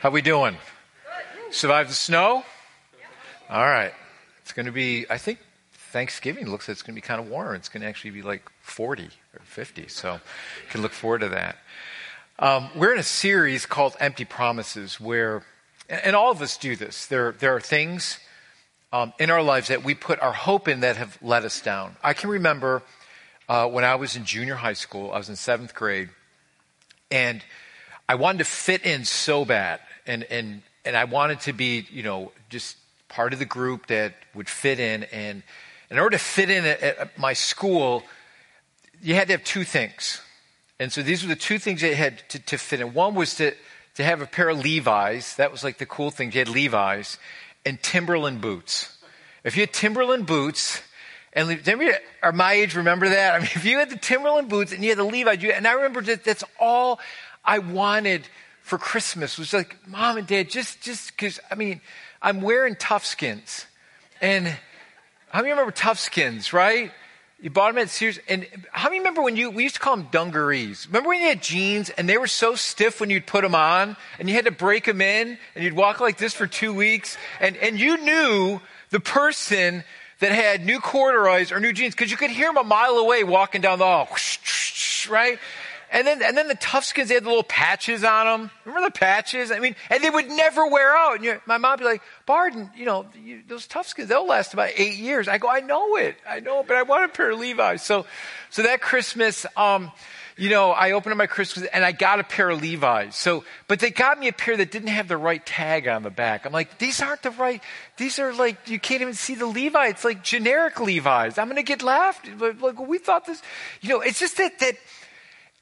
How we doing? Survived the snow? All right. It's going to be, I think Thanksgiving looks like it's going to be kind of warm. It's going to actually be like 40 or 50. So you can look forward to that. Um, we're in a series called Empty Promises where, and all of us do this. There, there are things um, in our lives that we put our hope in that have let us down. I can remember uh, when I was in junior high school, I was in seventh grade, and I wanted to fit in so bad and and and I wanted to be, you know, just part of the group that would fit in. And in order to fit in at, at my school, you had to have two things. And so these were the two things you had to, to fit in. One was to, to have a pair of Levi's. That was like the cool thing. You had Levi's and Timberland boots. If you had Timberland boots, and anybody are my age remember that? I mean, if you had the Timberland boots and you had the Levi's, you, and I remember that that's all I wanted for Christmas was like, mom and dad, just, just cause, I mean, I'm wearing Toughskins. And how many remember Toughskins, right? You bought them at Sears. And how many remember when you, we used to call them dungarees. Remember when you had jeans and they were so stiff when you'd put them on and you had to break them in and you'd walk like this for two weeks and, and you knew the person that had new corduroys or new jeans because you could hear them a mile away walking down the hall, right? And then, and then the Toughskins, they had the little patches on them. Remember the patches? I mean, and they would never wear out. And my mom would be like, Barden, you know, you, those Toughskins, they'll last about eight years. I go, I know it. I know but I want a pair of Levi's. So, so that Christmas, um, you know, I opened up my Christmas and I got a pair of Levi's. So, but they got me a pair that didn't have the right tag on the back. I'm like, these aren't the right, these are like, you can't even see the Levi. It's like generic Levi's. I'm going to get laughed. Like, we thought this, you know, it's just that, that,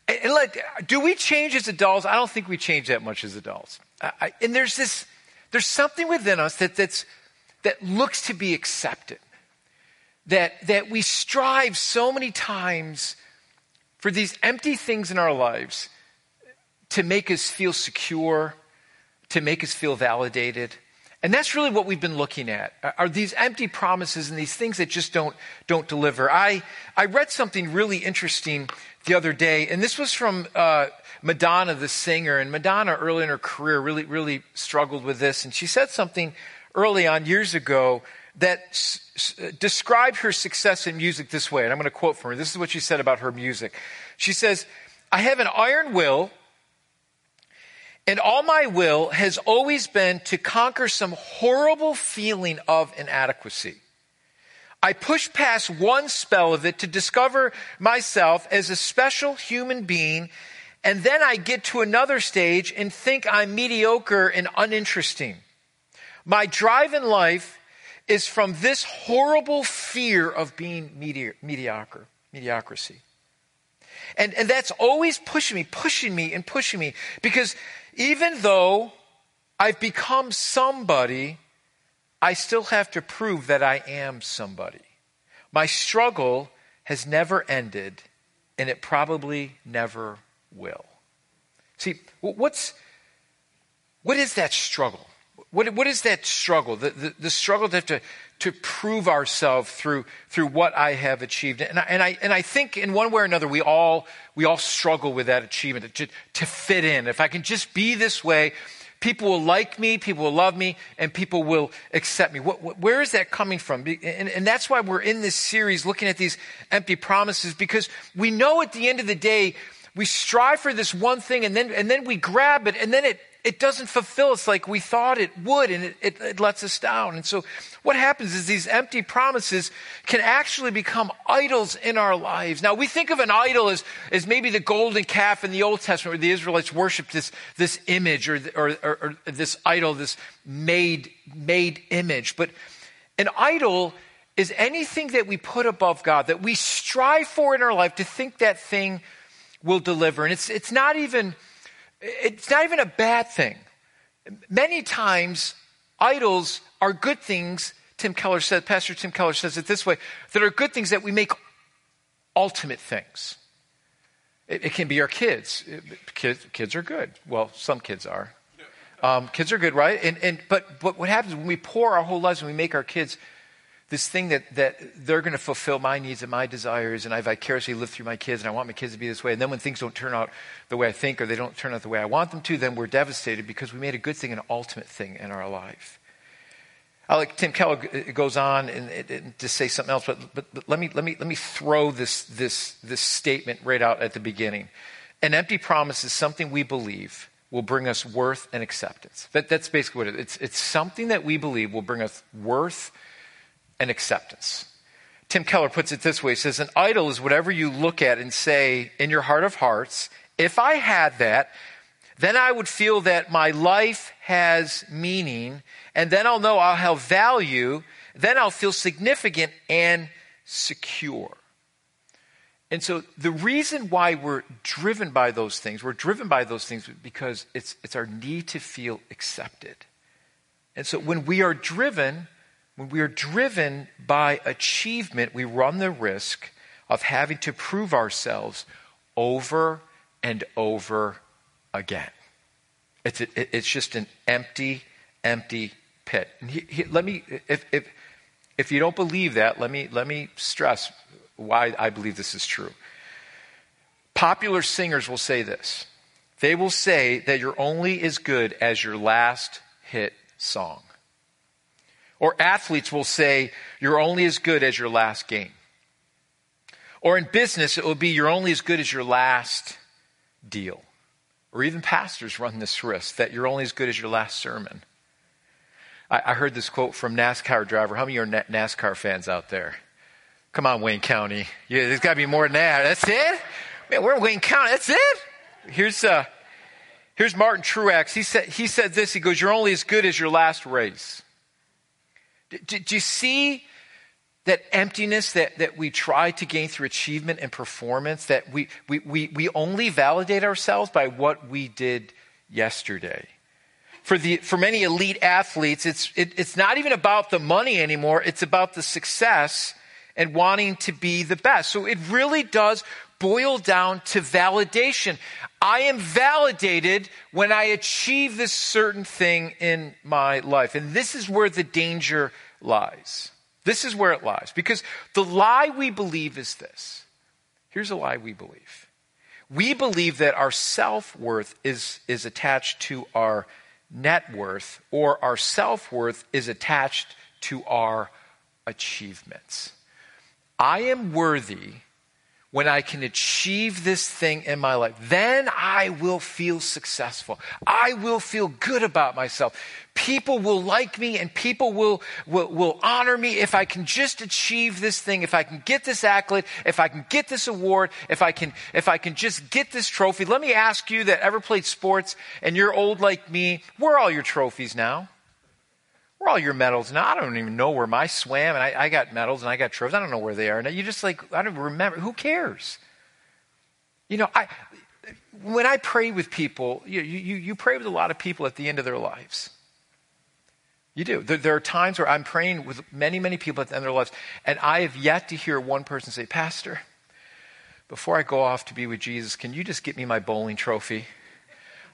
and like, do we change as adults? I don't think we change that much as adults. I, and there's this, there's something within us that, that's, that looks to be accepted. That, that we strive so many times for these empty things in our lives to make us feel secure, to make us feel validated. And that's really what we've been looking at are these empty promises and these things that just don't, don't deliver. I, I read something really interesting the other day, and this was from uh, Madonna, the singer. And Madonna, early in her career, really, really struggled with this. And she said something early on years ago that s- described her success in music this way. And I'm going to quote from her. This is what she said about her music. She says, I have an iron will, and all my will has always been to conquer some horrible feeling of inadequacy. I push past one spell of it to discover myself as a special human being, and then I get to another stage and think I'm mediocre and uninteresting. My drive in life is from this horrible fear of being medi- mediocre, mediocrity. And, and that's always pushing me, pushing me, and pushing me. Because even though I've become somebody, I still have to prove that I am somebody. My struggle has never ended, and it probably never will. See, what's, what is that struggle? What, what is that struggle? The, the, the struggle to have to, to prove ourselves through, through what I have achieved. And I, and, I, and I think in one way or another, we all, we all struggle with that achievement, to, to fit in. If I can just be this way, people will like me, people will love me, and people will accept me. What, where is that coming from? And, and that's why we're in this series looking at these empty promises, because we know at the end of the day, we strive for this one thing and then, and then we grab it and then it, it doesn't fulfill us like we thought it would and it, it, it, lets us down. And so what happens is these empty promises can actually become idols in our lives. Now we think of an idol as, as maybe the golden calf in the Old Testament where the Israelites worshiped this, this image or, or, or, or this idol, this made, made image. But an idol is anything that we put above God, that we strive for in our life to think that thing will deliver. And it's, it's not even, it's not even a bad thing. Many times, idols are good things, Tim Keller says, Pastor Tim Keller says it this way, that are good things that we make ultimate things. It, it can be our kids. kids. Kids are good. Well, some kids are. Um, kids are good, right? And, and, but, but what happens when we pour our whole lives and we make our kids this thing that, that they're going to fulfill my needs and my desires, and I vicariously live through my kids, and I want my kids to be this way. And then when things don't turn out the way I think, or they don't turn out the way I want them to, then we're devastated because we made a good thing an ultimate thing in our life. I like Tim Keller goes on and, and to say something else, but, but, let me let me let me throw this this this statement right out at the beginning. An empty promise is something we believe will bring us worth and acceptance. That, that's basically what it is. It's, it's something that we believe will bring us worth and acceptance. Tim Keller puts it this way He says, An idol is whatever you look at and say in your heart of hearts, if I had that, then I would feel that my life has meaning, and then I'll know I'll have value, then I'll feel significant and secure. And so the reason why we're driven by those things, we're driven by those things because it's, it's our need to feel accepted. And so when we are driven, when we are driven by achievement, we run the risk of having to prove ourselves over and over again. It's, it's just an empty, empty pit. He, he, let me, if, if, if you don't believe that, let me, let me stress why I believe this is true. Popular singers will say this. They will say that you're only as good as your last hit song. Or athletes will say you're only as good as your last game. Or in business, it will be you're only as good as your last deal. Or even pastors run this risk that you're only as good as your last sermon. I, I heard this quote from NASCAR driver. How many are NASCAR fans out there? Come on, Wayne County. Yeah, there's got to be more than that. That's it? Man, we're in Wayne County. That's it? Here's, uh, here's Martin Truex. He said, he said this. He goes, You're only as good as your last race. Do, do you see that emptiness that, that we try to gain through achievement and performance? That we, we, we, we only validate ourselves by what we did yesterday for, the, for many elite athletes, it's, it, it's not even about the money anymore. It's about the success and wanting to be the best. So it really does boil down to validation. I am validated when I achieve this certain thing in my life. And this is where the danger lies. This is where it lies. Because the lie we believe is this. Here's a lie we believe. We believe that our self worth is, is attached to our net worth, or our self worth is attached to our achievements. I am worthy when I can achieve this thing in my life. Then I will feel successful. I will feel good about myself. People will like me and people will, will, will honor me if I can just achieve this thing, if I can get this accolade, if I can get this award, if I can, if I can just get this trophy. Let me ask you that ever played sports and you're old like me, where are all your trophies now? Where all your medals now? I don't even know where my swam, and I, I got medals and I got trophies. I don't know where they are. Now you just like I don't remember. Who cares? You know, I when I pray with people, you, you, you pray with a lot of people at the end of their lives. You do. There, there, are times where I'm praying with many, many people at the end of their lives, and I have yet to hear one person say, Pastor, before I go off to be with Jesus, can you just get me my bowling trophy?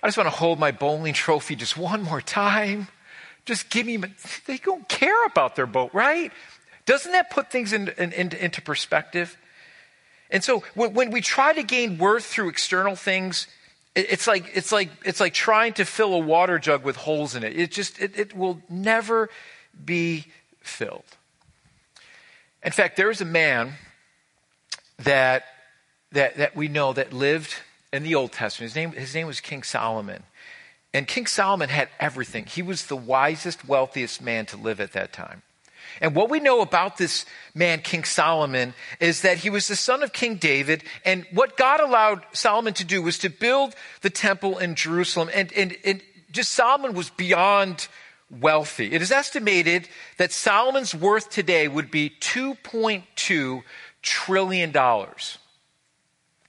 I just want to hold my bowling trophy just one more time. Just give me, they don't care about their boat, right? Doesn't that put things in, in, in, into perspective? And so when, when, we try to gain worth through external things, it, it's like, it's like, it's like trying to fill a water jug with holes in it. It just, it, it will never be filled. In fact, there was a man that, that, that we know that lived in the Old Testament. His name, his name was King Solomon. And King Solomon had everything. He was the wisest, wealthiest man to live at that time. And what we know about this man, King Solomon, is that he was the son of King David. And what God allowed Solomon to do was to build the temple in Jerusalem. And, and, and just Solomon was beyond wealthy. It is estimated that Solomon's worth today would be $2.2 trillion.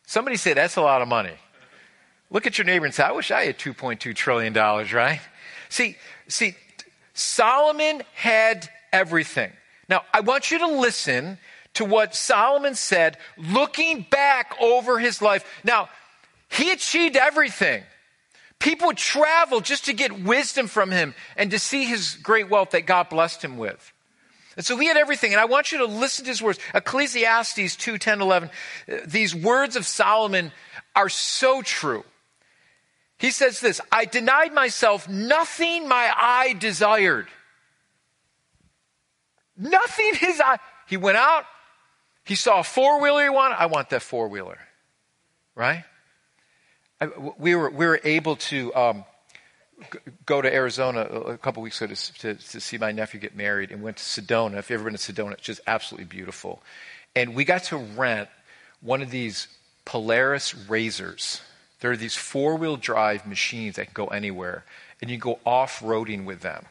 Somebody say that's a lot of money. Look at your neighbor and say, I wish I had $2.2 trillion, right? See, see, Solomon had everything. Now, I want you to listen to what Solomon said looking back over his life. Now, he achieved everything. People would travel just to get wisdom from him and to see his great wealth that God blessed him with. And so he had everything. And I want you to listen to his words. Ecclesiastes 2, 10, 11. These words of Solomon are so true. He says this I denied myself nothing my eye desired. Nothing his eye. He went out, he saw a four wheeler he wanted. I want that four wheeler. Right? I, we, were, we were able to um, go to Arizona a couple weeks ago to, to, to, see my nephew get married and went to Sedona. If you've ever been to Sedona, it's just absolutely beautiful. And we got to rent one of these Polaris RZRs. There are these four wheel drive machines that can go anywhere, and you go off roading with them.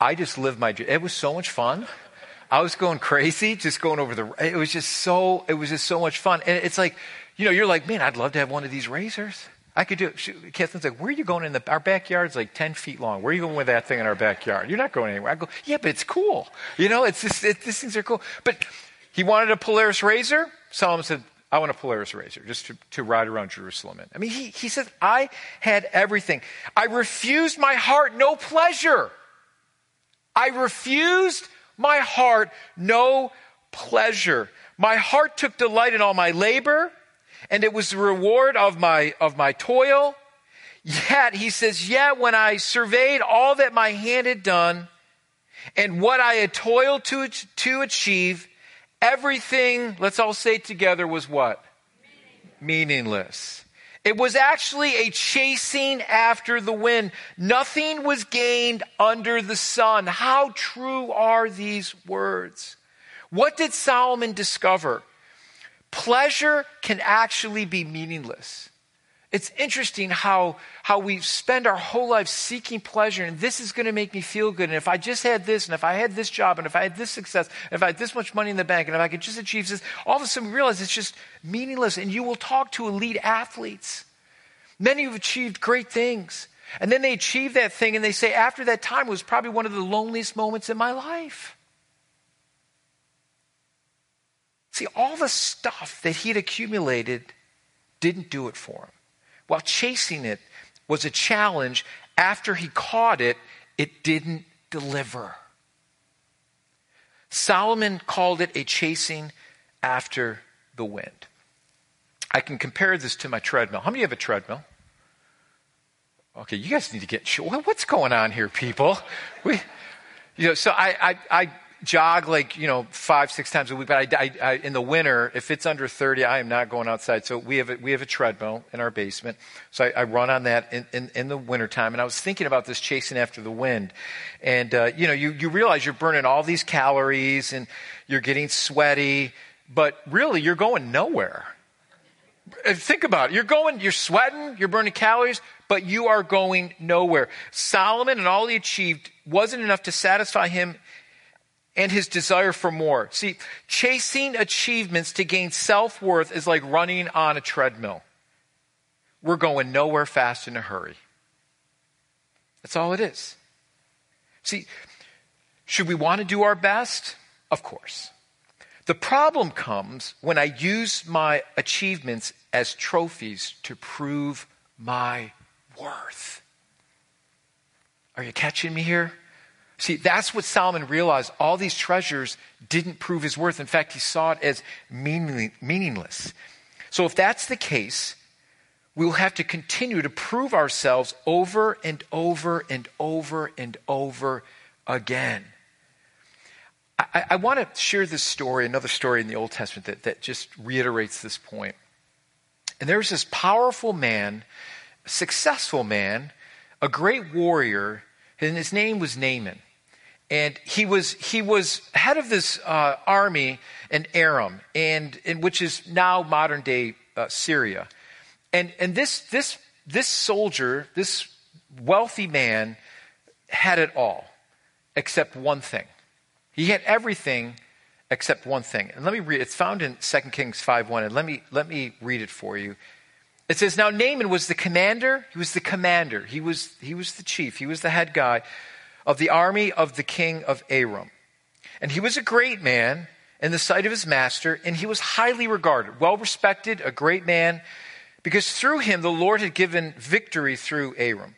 I just lived my. It was so much fun. I was going crazy, just going over the. It was just so. It was just so much fun, and it's like, you know, you're like, man, I'd love to have one of these razors. I could do it. Catherine's like, where are you going in the, our backyard's like 10 feet long. Where are you going with that thing in our backyard? You're not going anywhere. I go, yeah, but it's cool. You know, it's just, it, these things are cool. But he wanted a Polaris razor. Solomon said, I want a Polaris razor just to, to ride around Jerusalem in. I mean, he, he said, I had everything. I refused my heart no pleasure. I refused my heart no pleasure. My heart took delight in all my labor and it was the reward of my, of my toil. Yet, he says, yet when I surveyed all that my hand had done and what I had toiled to, to achieve, everything, let's all say together, was what? Meaningless. It was actually a chasing after the wind. Nothing was gained under the sun. How true are these words? What did Solomon discover? pleasure can actually be meaningless. It's interesting how, how we spend our whole life seeking pleasure, and this is going to make me feel good. And if I just had this, and if I had this job, and if I had this success, and if I had this much money in the bank, and if I could just achieve this, all of a sudden we realize it's just meaningless. And you will talk to elite athletes, many who've achieved great things. And then they achieve that thing, and they say, after that time was probably one of the loneliest moments in my life. See, all the stuff that he'd accumulated didn't do it for him. While chasing it was a challenge, after he caught it, it didn't deliver. Solomon called it a chasing after the wind. I can compare this to my treadmill. How many have a treadmill? Okay, you guys need to get. What's going on here, people? We, you know, so I, I, I jog like you know five six times a week but I, I, I, in the winter if it's under 30 i am not going outside. So we have a, we have a treadmill in our basement. So i, I run on that in, in, in, the wintertime. And i was thinking about this chasing after the wind. And uh, you know you, you realize you're burning all these calories and you're getting sweaty but really you're going nowhere. Uh, think about it. You're going you're sweating you're burning calories but you are going nowhere. Solomon and all he achieved wasn't enough to satisfy him and his desire for more. See, chasing achievements to gain self worth is like running on a treadmill. We're going nowhere fast in a hurry. That's all it is. See, should we want to do our best? Of course. The problem comes when I use my achievements as trophies to prove my worth. Are you catching me here? See, that's what Solomon realized. All these treasures didn't prove his worth. In fact, he saw it as meaningless. So, if that's the case, we will have to continue to prove ourselves over and over and over and over again. I, I want to share this story, another story in the Old Testament that, that just reiterates this point. And there's this powerful man, successful man, a great warrior, and his name was Naaman and he was he was head of this uh, army in Aram, and, and which is now modern day uh, Syria, and and this this this soldier, this wealthy man, had it all except one thing. He had everything except one thing. And let me read. It's found in 2 Kings five one, and let me let me read it for you. It says, "Now Naaman was the commander. He was the commander. He was he was the chief. He was the head guy." Of the army of the king of Aram. And he was a great man in the sight of his master, and he was highly regarded, well respected, a great man, because through him the Lord had given victory through Aram.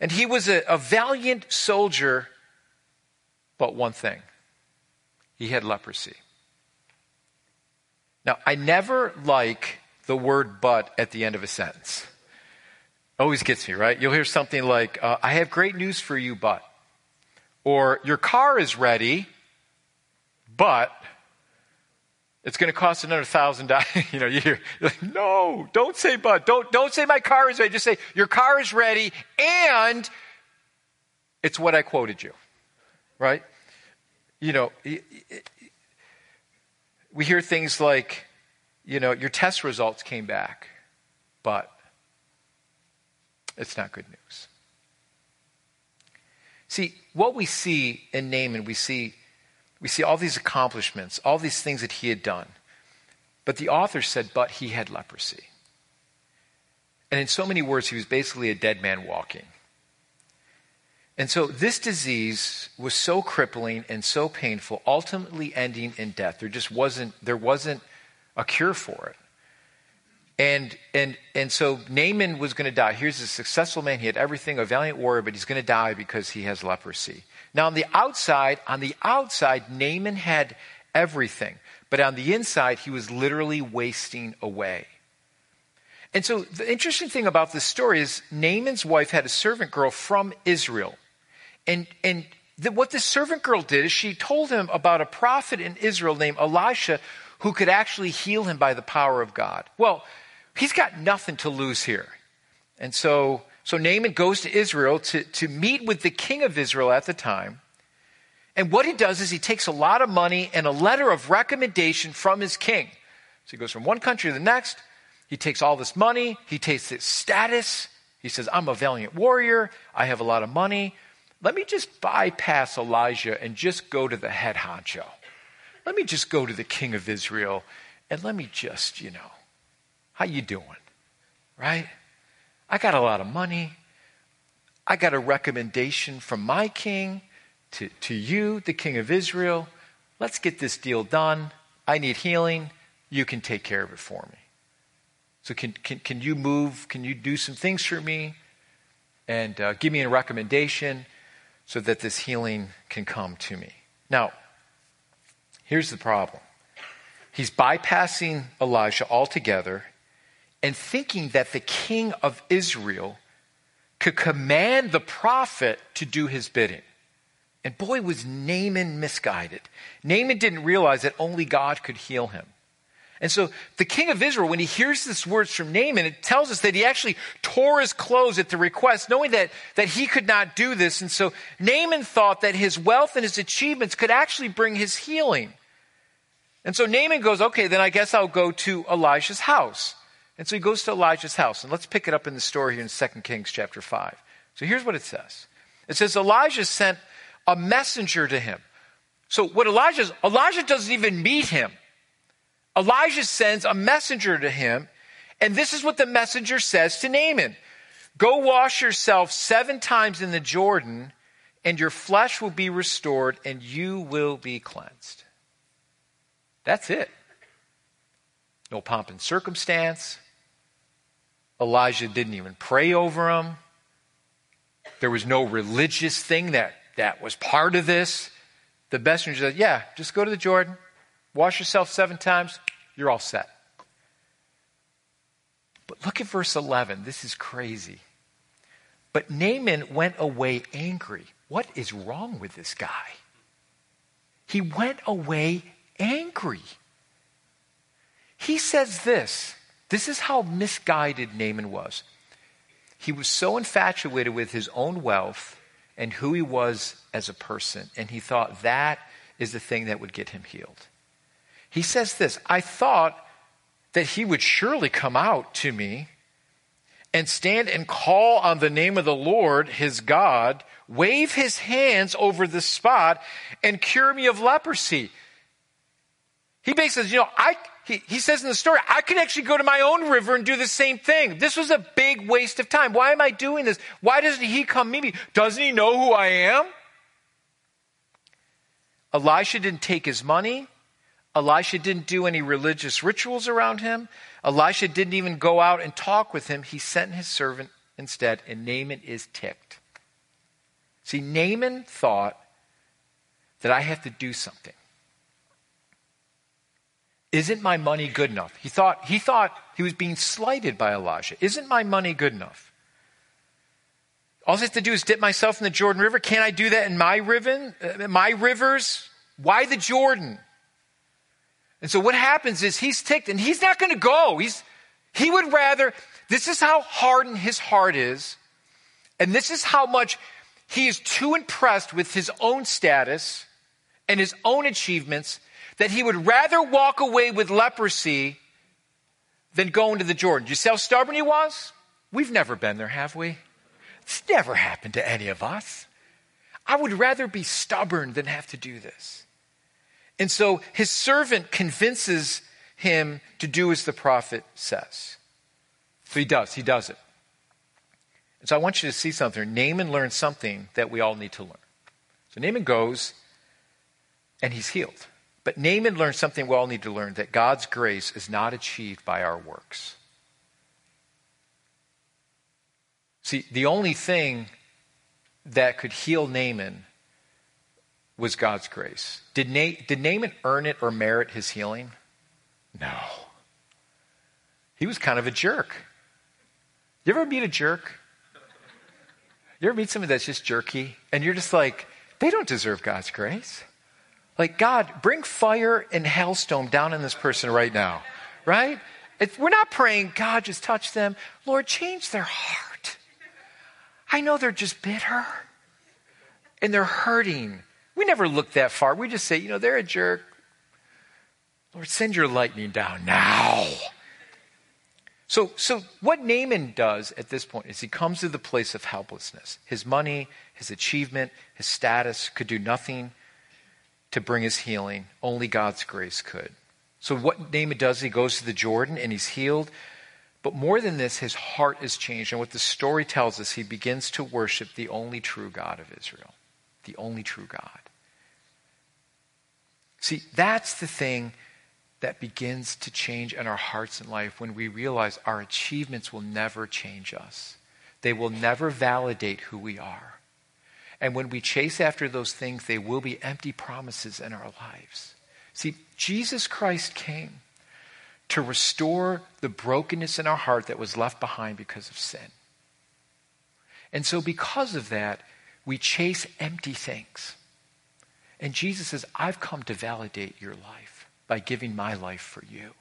And he was a, a valiant soldier but one thing he had leprosy. Now, I never like the word but at the end of a sentence. Always gets me, right? You'll hear something like, uh, I have great news for you, but. Or, your car is ready, but it's going to cost another thousand dollars. You know, you hear, like, no, don't say but. Don't, don't say my car is ready. Just say your car is ready and it's what I quoted you. Right? You know, we hear things like, you know, your test results came back, but it's not good news. See, what we see in Naaman, we see, we see all these accomplishments, all these things that he had done. But the author said, but he had leprosy. And in so many words, he was basically a dead man walking. And so this disease was so crippling and so painful, ultimately ending in death. There just wasn't, there wasn't a cure for it. And, and, and so Naaman was going to die. Here's a successful man. He had everything, a valiant warrior, but he's going to die because he has leprosy. Now, on the outside, on the outside, Naaman had everything. But on the inside, he was literally wasting away. And so the interesting thing about this story is Naaman's wife had a servant girl from Israel. And, and the, what this servant girl did is she told him about a prophet in Israel named Elisha who could actually heal him by the power of God. Well, he's got nothing to lose here. And so, so Naaman goes to Israel to, to meet with the king of Israel at the time. And what he does is he takes a lot of money and a letter of recommendation from his king. So he goes from one country to the next. He takes all this money. He takes his status. He says, I'm a valiant warrior. I have a lot of money. Let me just bypass Elijah and just go to the head honcho. Let me just go to the king of Israel and let me just, you know, how you doing? Right? I got a lot of money. I got a recommendation from my king to, to you, the king of Israel. Let's get this deal done. I need healing. You can take care of it for me. So, can, can, can you move? Can you do some things for me? And uh, give me a recommendation so that this healing can come to me. Now, here's the problem he's bypassing Elijah altogether and thinking that the king of Israel could command the prophet to do his bidding. And boy, was Naaman misguided. Naaman didn't realize that only God could heal him. And so the king of Israel, when he hears these words from Naaman, it tells us that he actually tore his clothes at the request, knowing that, that he could not do this. And so Naaman thought that his wealth and his achievements could actually bring his healing. And so Naaman goes, okay, then I guess I'll go to Elijah's house. And so he goes to Elijah's house. And let's pick it up in the story here in 2 Kings chapter 5. So here's what it says. It says Elijah sent a messenger to him. So what Elijah Elijah doesn't even meet him. Elijah sends a messenger to him, and this is what the messenger says to Naaman Go wash yourself seven times in the Jordan, and your flesh will be restored, and you will be cleansed. That's it. No pomp and circumstance. Elijah didn't even pray over him. There was no religious thing that, that was part of this. The messenger said, Yeah, just go to the Jordan, wash yourself seven times, you're all set. But look at verse 11. This is crazy. But Naaman went away angry. What is wrong with this guy? He went away angry. He says this. This is how misguided Naaman was. He was so infatuated with his own wealth and who he was as a person, and he thought that is the thing that would get him healed. He says this I thought that he would surely come out to me and stand and call on the name of the Lord, his God, wave his hands over the spot, and cure me of leprosy. He basically says, you know, I, he, he says in the story, I could actually go to my own river and do the same thing. This was a big waste of time. Why am I doing this? Why doesn't he come meet me? Doesn't he know who I am? Elisha didn't take his money. Elisha didn't do any religious rituals around him. Elisha didn't even go out and talk with him. He sent his servant instead, and Naaman is ticked. See, Naaman thought that I have to do something. Isn't my money good enough? He thought, he thought he was being slighted by Elijah. Isn't my money good enough? All I have to do is dip myself in the Jordan River. Can't I do that in my riven, uh, my rivers? Why the Jordan? And so what happens is he's ticked and he's not going to go. He's, he would rather, this is how hardened his heart is. And this is how much he is too impressed with his own status and his own achievements that he would rather walk away with leprosy than go into the Jordan. Do you see how stubborn he was? We've never been there, have we? It's never happened to any of us. I would rather be stubborn than have to do this. And so his servant convinces him to do as the prophet says. So he does, he does it. And so I want you to see something. Naaman learns something that we all need to learn. So Naaman goes and he's healed. But Naaman learned something we all need to learn that God's grace is not achieved by our works. See, the only thing that could heal Naaman was God's grace. Did, Na- did Naaman earn it or merit his healing? No. He was kind of a jerk. You ever meet a jerk? You ever meet somebody that's just jerky and you're just like, they don't deserve God's grace? Like, God, bring fire and hailstone down on this person right now, right? If we're not praying, God, just touch them. Lord, change their heart. I know they're just bitter and they're hurting. We never look that far. We just say, you know, they're a jerk. Lord, send your lightning down now. So, so what Naaman does at this point is he comes to the place of helplessness. His money, his achievement, his status could do nothing to bring his healing. Only God's grace could. So, what Naaman does, he goes to the Jordan and he's healed. But more than this, his heart is changed. And what the story tells us, he begins to worship the only true God of Israel. The only true God. See, that's the thing that begins to change in our hearts and life when we realize our achievements will never change us. They will never validate who we are. And when we chase after those things, they will be empty promises in our lives. See, Jesus Christ came to restore the brokenness in our heart that was left behind because of sin. And so, because of that, we chase empty things. And Jesus says, I've come to validate your life by giving my life for you.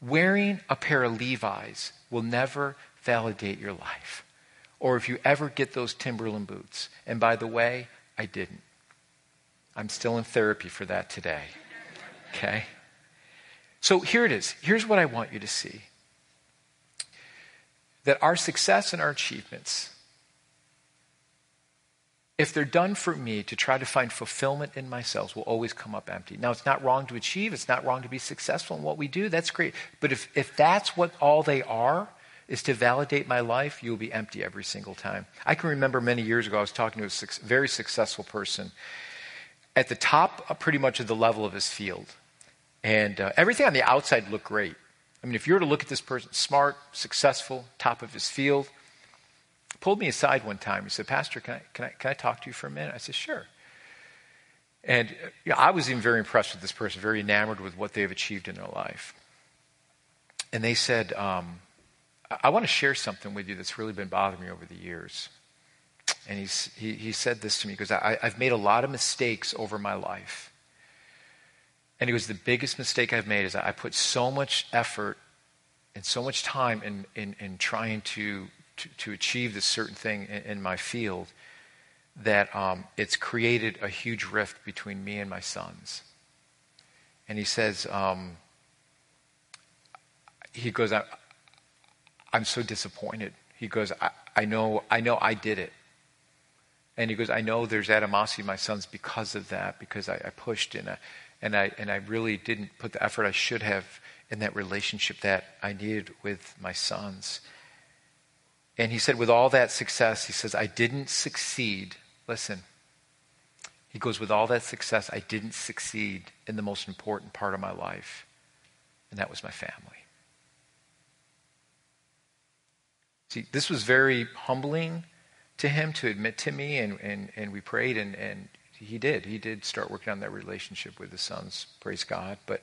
Wearing a pair of Levi's will never validate your life or if you ever get those Timberland boots. And by the way, I didn't. I'm still in therapy for that today. Okay? So here it is. Here's what I want you to see that our success and our achievements, if they're done for me to try to find fulfillment in myself, will always come up empty. Now, it's not wrong to achieve, it's not wrong to be successful in what we do. That's great. But if, if that's what all they are, is to validate my life, you'll be empty every single time. I can remember many years ago, I was talking to a very successful person at the top, uh, pretty much of the level of his field. And uh, everything on the outside looked great. I mean, if you were to look at this person, smart, successful, top of his field, pulled me aside one time. He said, Pastor, can I, can I, can I talk to you for a minute? I said, sure. And uh, you know, I was even very impressed with this person, very enamored with what they've achieved in their life. And they said, um, I want to share something with you that's really been bothering me over the years. And he's, he, he said this to me because I've made a lot of mistakes over my life. And it was the biggest mistake I've made is I put so much effort and so much time in, in, in trying to, to, to, achieve this certain thing in, in my field that um, it's created a huge rift between me and my sons. And he says, um, he goes, I, I'm so disappointed. He goes, I, I, know, I know I did it. And he goes, I know there's animosity in my sons because of that, because I, I pushed and I, and I and I really didn't put the effort I should have in that relationship that I needed with my sons. And he said, with all that success, he says, I didn't succeed. Listen, he goes, with all that success, I didn't succeed in the most important part of my life, and that was my family. See, this was very humbling to him to admit to me, and, and, and we prayed, and, and he did. He did start working on that relationship with his sons. Praise God. But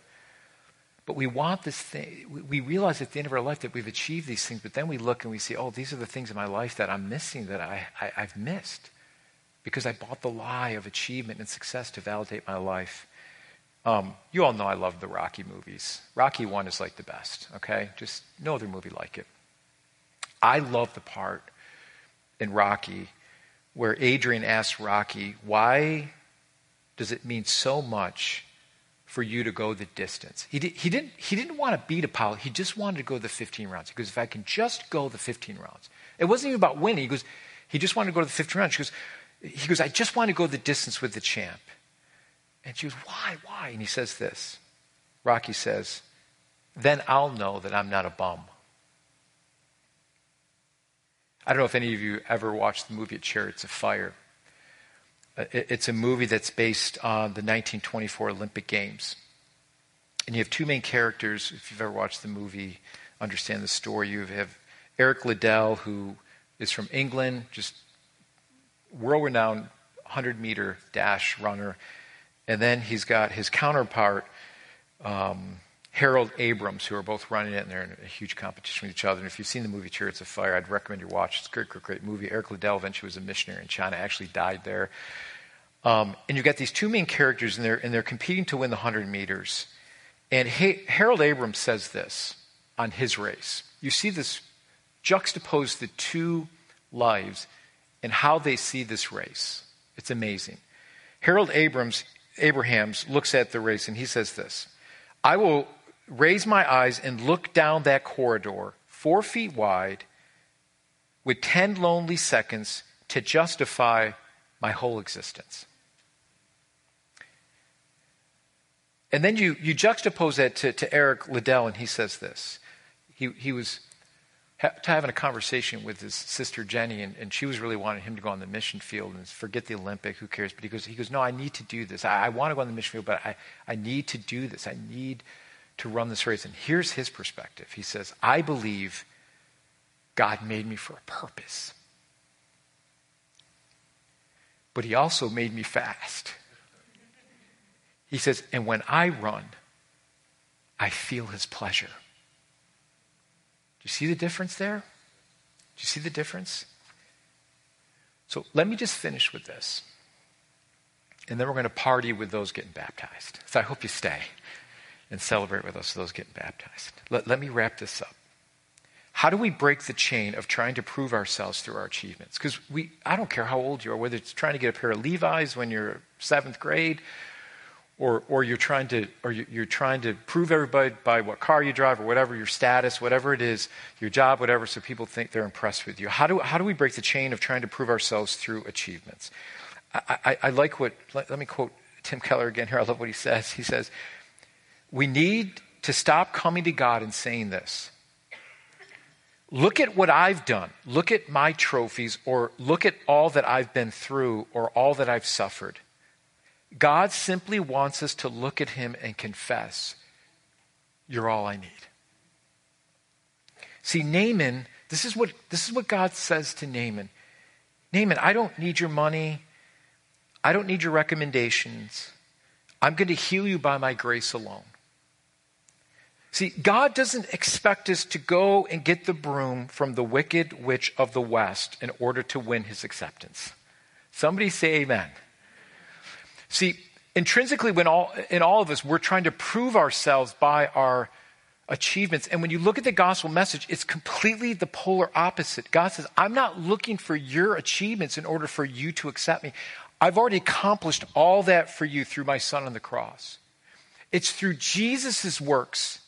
but we want this thing. We realize at the end of our life that we've achieved these things, but then we look and we see, oh, these are the things in my life that I'm missing that I, I, have missed because I bought the lie of achievement and success to validate my life. Um, you all know I love the Rocky movies. Rocky 1 is like the best, okay? Just no other movie like it. I love the part in Rocky where Adrian asks Rocky, why does it mean so much for you to go the distance? He, did, he, didn't, he didn't want to beat Apollo. He just wanted to go the 15 rounds. He goes, if I can just go the 15 rounds. It wasn't even about winning. He goes, he just wanted to go to the 15 rounds. He goes, he goes, I just want to go the distance with the champ. And she goes, why, why? And he says this. Rocky says, then I'll know that I'm not a bum. I don't know if any of you ever watched the movie Chariots of Fire. Uh, it's a movie that's based on the 1924 Olympic Games. And you have two main characters. If you've ever watched the movie, understand the story. You have Eric Liddell, who is from England, just world renowned 100 meter dash runner. And then he's got his counterpart, um, Harold Abrams, who are both running it, and they're in a huge competition with each other. And if you've seen the movie Chariots of Fire, I'd recommend you watch. It's a great, great, great movie. Eric Liddell eventually was a missionary in China, actually died there. Um, and you've got these two main characters, and they're, and they're competing to win the 100 meters. And ha- Harold Abrams says this on his race. You see this juxtapose the two lives and how they see this race. It's amazing. Harold Abrams, Abrahams looks at the race and he says this I will raise my eyes and look down that corridor, four feet wide, with 10 lonely seconds to justify my whole existence. And then you, you juxtapose that to, to Eric Liddell, and he says this. He, he was ha- having a conversation with his sister Jenny, and, and she was really wanting him to go on the mission field and forget the Olympic, who cares? But he goes, he goes No, I need to do this. I, I want to go on the mission field, but I, I need to do this. I need to run this race. And here's his perspective. He says, I believe God made me for a purpose. But he also made me fast. He says, and when I run, I feel his pleasure. Do you see the difference there? Do you see the difference? So let me just finish with this. And then we're going to party with those getting baptized. So I hope you stay and celebrate with us those getting baptized. Let, let me wrap this up. How do we break the chain of trying to prove ourselves through our achievements? Because we, I don't care how old you are, whether it's trying to get a pair of Levi's when you're seventh grade, or, or you're trying to, or you're trying to prove everybody by what car you drive, or whatever your status, whatever it is, your job, whatever, so people think they're impressed with you. How do, how do we break the chain of trying to prove ourselves through achievements? I, I, I like what, let, let me quote Tim Keller again here. I love what he says. He says, we need to stop coming to God and saying this. Look at what I've done. Look at my trophies, or look at all that I've been through, or all that I've suffered. God simply wants us to look at Him and confess, You're all I need. See, Naaman, this is what, this is what God says to Naaman Naaman, I don't need your money, I don't need your recommendations. I'm going to heal you by my grace alone. See, God doesn't expect us to go and get the broom from the wicked witch of the West in order to win his acceptance. Somebody say amen. See, intrinsically, when all, in all of us, we're trying to prove ourselves by our achievements. And when you look at the gospel message, it's completely the polar opposite. God says, I'm not looking for your achievements in order for you to accept me. I've already accomplished all that for you through my son on the cross. It's through Jesus' works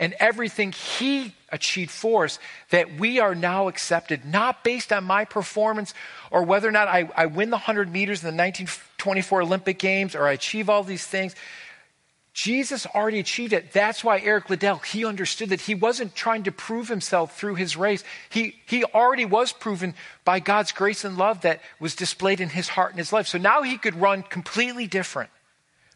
and everything he achieved for us that we are now accepted, not based on my performance or whether or not I, I win the 100 meters in the 1924 Olympic Games or I achieve all these things. Jesus already achieved it. That's why Eric Liddell, he understood that he wasn't trying to prove himself through his race. He, he already was proven by God's grace and love that was displayed in his heart and his life. So now he could run completely different,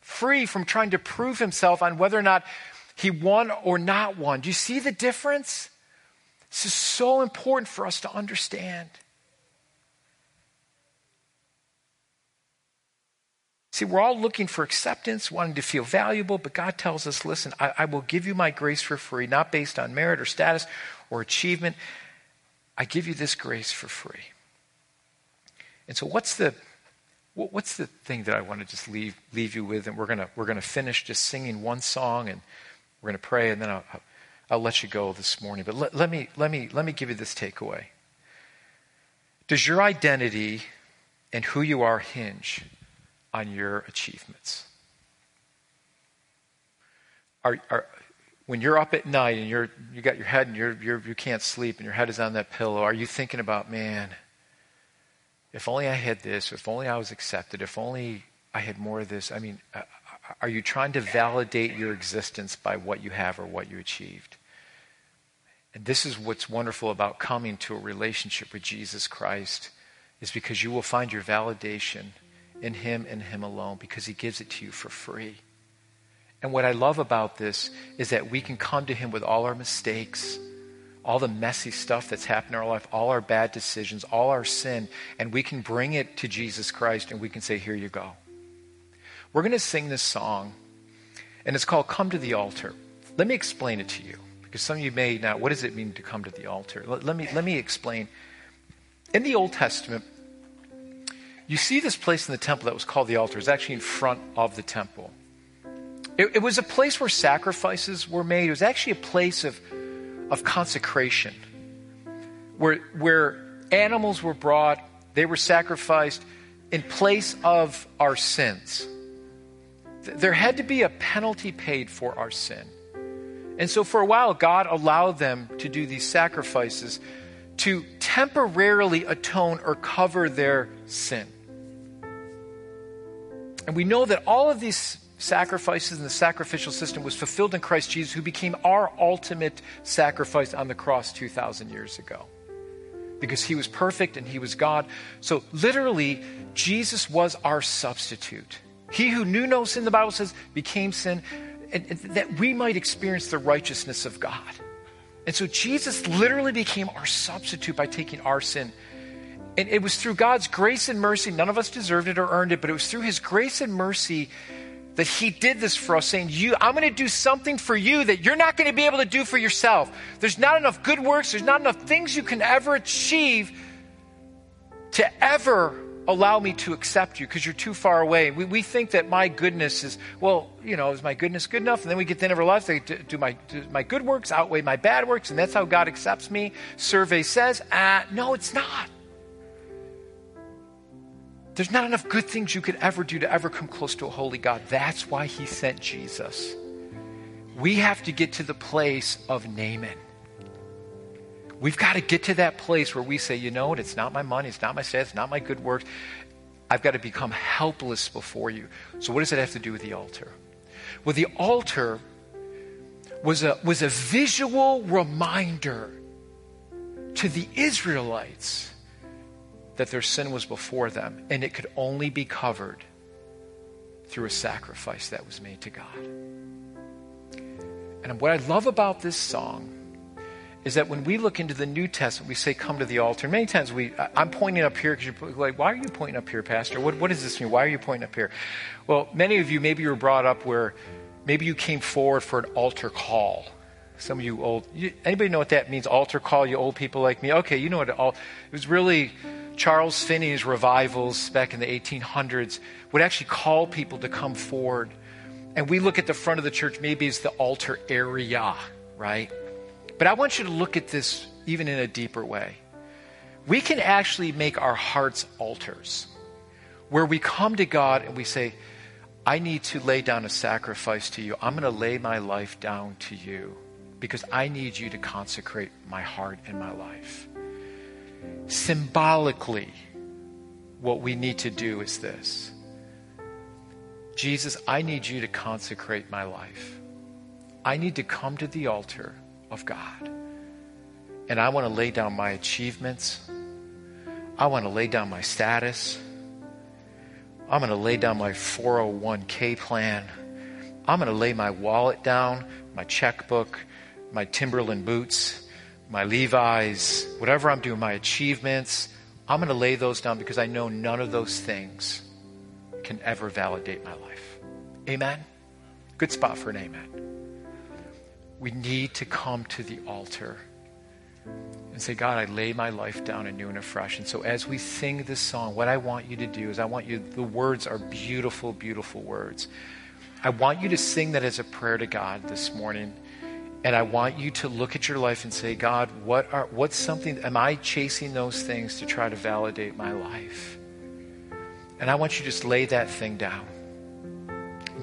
free from trying to prove himself on whether or not he won or not won. Do you see the difference? This is so important for us to understand. See, we're all looking for acceptance, wanting to feel valuable, but God tells us listen, I, I, will give you my grace for free, not based on merit or status or achievement. I give you this grace for free. And so, what's the, what's the thing that I want to just leave, leave you with? And we're going we're gonna finish just singing one song and we're going to pray, and then I'll, I'll let you go this morning. But let, let, me, let, me, let me give you this takeaway. Does your identity and who you are hinge on your achievements? Are, are, when you're up at night and you're, you got your head and you're, you're, you can't sleep and your head is on that pillow, are you thinking about, man, if only I had this, if only I was accepted, if only I had more of this? I mean, uh, are you trying to validate your existence by what you have or what you achieved? And this is what's wonderful about coming to a relationship with Jesus Christ is because you will find your validation in him and him alone because he gives it to you for free. And what I love about this is that we can come to him with all our mistakes, all the messy stuff that's happened in our life, all our bad decisions, all our sin, and we can bring it to Jesus Christ and we can say, Here you go. We're going to sing this song, and it's called Come to the Altar. Let me explain it to you, because some of you may not. What does it mean to come to the altar? Let, let me, let me explain. In the Old Testament, you see this place in the temple that was called the altar. It's actually in front of the temple. It, it was a place where sacrifices were made. It was actually a place of, of consecration, where, where animals were brought, they were sacrificed in place of our sins there had to be a penalty paid for our sin. And so for a while, God allowed them to do these sacrifices to temporarily atone or cover their sin. And we know that all of these sacrifices in the sacrificial system was fulfilled in Christ Jesus, who became our ultimate sacrifice on the cross 2,000 years ago. Because he was perfect and he was God. So literally, Jesus was our substitute. He who knew no sin, the Bible says, became sin, and, and that we might experience the righteousness of God. And so Jesus literally became our substitute by taking our sin. And it was through God's grace and mercy. None of us deserved it or earned it, but it was through his grace and mercy that he did this for us, saying, You, I'm going to do something for you that you're not going to be able to do for yourself. There's not enough good works, there's not enough things you can ever achieve to ever allow me to accept you because you're too far away. We, we think that my goodness is, well, you know, is my goodness good enough? And then we get to the end of our lives, they, do, do, my, do my good works outweigh my bad works? And that's how God accepts me? Survey says, ah, no, it's not. There's not enough good things you could ever do to ever come close to a holy God. That's why he sent Jesus. We have to get to the place of Naaman. We've got to get to that place where we say, you know what, it's not my money, it's not my status, it's not my good works. I've got to become helpless before you. So, what does it have to do with the altar? Well, the altar was a, was a visual reminder to the Israelites that their sin was before them, and it could only be covered through a sacrifice that was made to God. And what I love about this song is that when we look into the New Testament, we say, come to the altar. Many times we, I'm pointing up here because you're like, why are you pointing up here, Pastor? What, what does this mean? Why are you pointing up here? Well, many of you, maybe you were brought up where maybe you came forward for an altar call. Some of you old, you, anybody know what that means? Altar call, you old people like me? Okay, you know what all, it was really Charles Finney's revivals back in the 1800s would actually call people to come forward. And we look at the front of the church maybe as the altar area, right? But I want you to look at this even in a deeper way. We can actually make our hearts altars where we come to God and we say, I need to lay down a sacrifice to you. I'm going to lay my life down to you because I need you to consecrate my heart and my life. Symbolically, what we need to do is this Jesus, I need you to consecrate my life. I need to come to the altar of God. And I want to lay down my achievements. I want to lay down my status. I'm going to lay down my 401k plan. I'm going to lay my wallet down, my checkbook, my Timberland boots, my Levi's, whatever I'm doing, my achievements. I'm going to lay those down because I know none of those things can ever validate my life. Amen? Good spot for an amen. We need to come to the altar and say, God, I lay my life down anew and afresh. And so as we sing this song, what I want you to do is I want you, the words are beautiful, beautiful words. I want you to sing that as a prayer to God this morning. And I want you to look at your life and say, God, what are, what's something, am I chasing those things to try to validate my life? And I want you to just lay that thing down.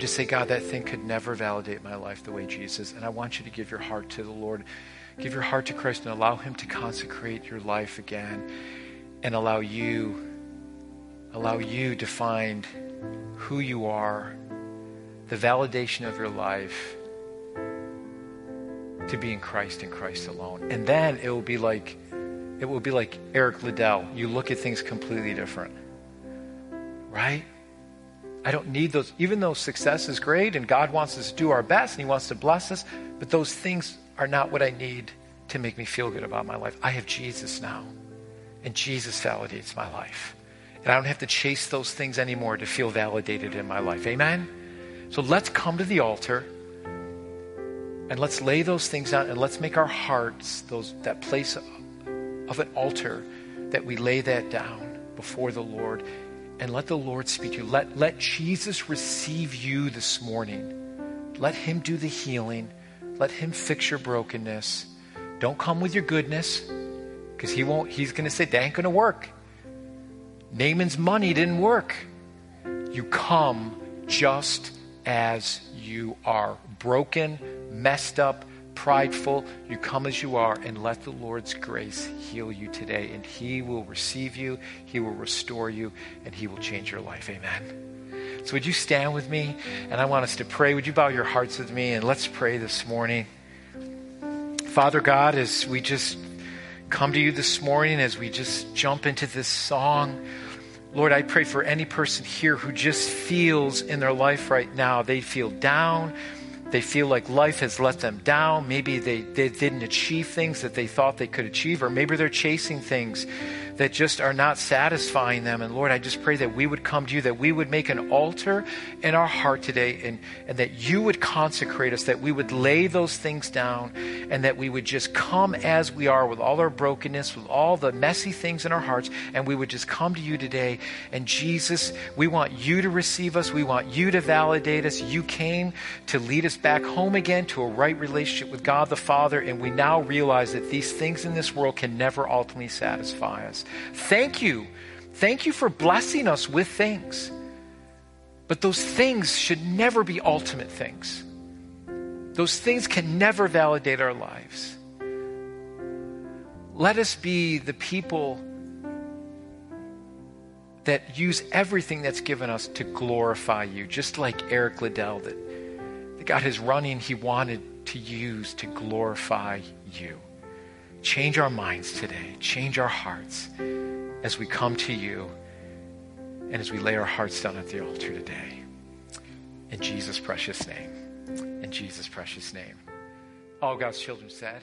Just say, God, that thing could never validate my life the way Jesus. And I want you to give your heart to the Lord. Give your heart to Christ and allow Him to consecrate your life again and allow you, allow you to find who you are, the validation of your life to be in Christ and Christ alone. And then it will be like it will be like Eric Liddell. You look at things completely different. Right? I don't need those, even though success is great and God wants us to do our best and He wants to bless us, but those things are not what I need to make me feel good about my life. I have Jesus now, and Jesus validates my life. And I don't have to chase those things anymore to feel validated in my life. Amen? So let's come to the altar and let's lay those things out and let's make our hearts those that place of an altar that we lay that down before the Lord and let the Lord speak to you. Let, let Jesus receive you this morning. Let him do the healing. Let him fix your brokenness. Don't come with your goodness because he won't, he's going to say, that ain't going to work. Naaman's money didn't work. You come just as you are broken, messed up, prideful. You come as you are and let the Lord's grace heal you today. And He will receive you, He will restore you, and He will change your life. Amen. So, would you stand with me? And I want us to pray. Would you bow your hearts with me? And let's pray this morning. Father God, as we just come to you this morning, as we just jump into this song, Lord, I pray for any person here who just feels in their life right now, they feel down they feel like life has let them down. Maybe they, they didn't achieve things that they thought they could achieve, or maybe they're chasing things that just are not satisfying them. And Lord, I just pray that we would come to you, that we would make an altar in our heart today, and, and that you would consecrate us, that we would lay those things down, and that we would just come as we are with all our brokenness, with all the messy things in our hearts, and we would just come to you today. And Jesus, we want you to receive us. We want you to validate us. You came to lead us back home again to a right relationship with God the Father, and we now realize that these things in this world can never ultimately satisfy us. Thank you. Thank you for blessing us with things. But those things should never be ultimate things. Those things can never validate our lives. Let us be the people that use everything that's given us to glorify you, just like Eric Liddell, that, that God is running, he wanted to use to glorify you. Change our minds today, change our hearts as we come to you and as we lay our hearts down at the altar today. In Jesus' precious name. In Jesus' precious name. All God's children said,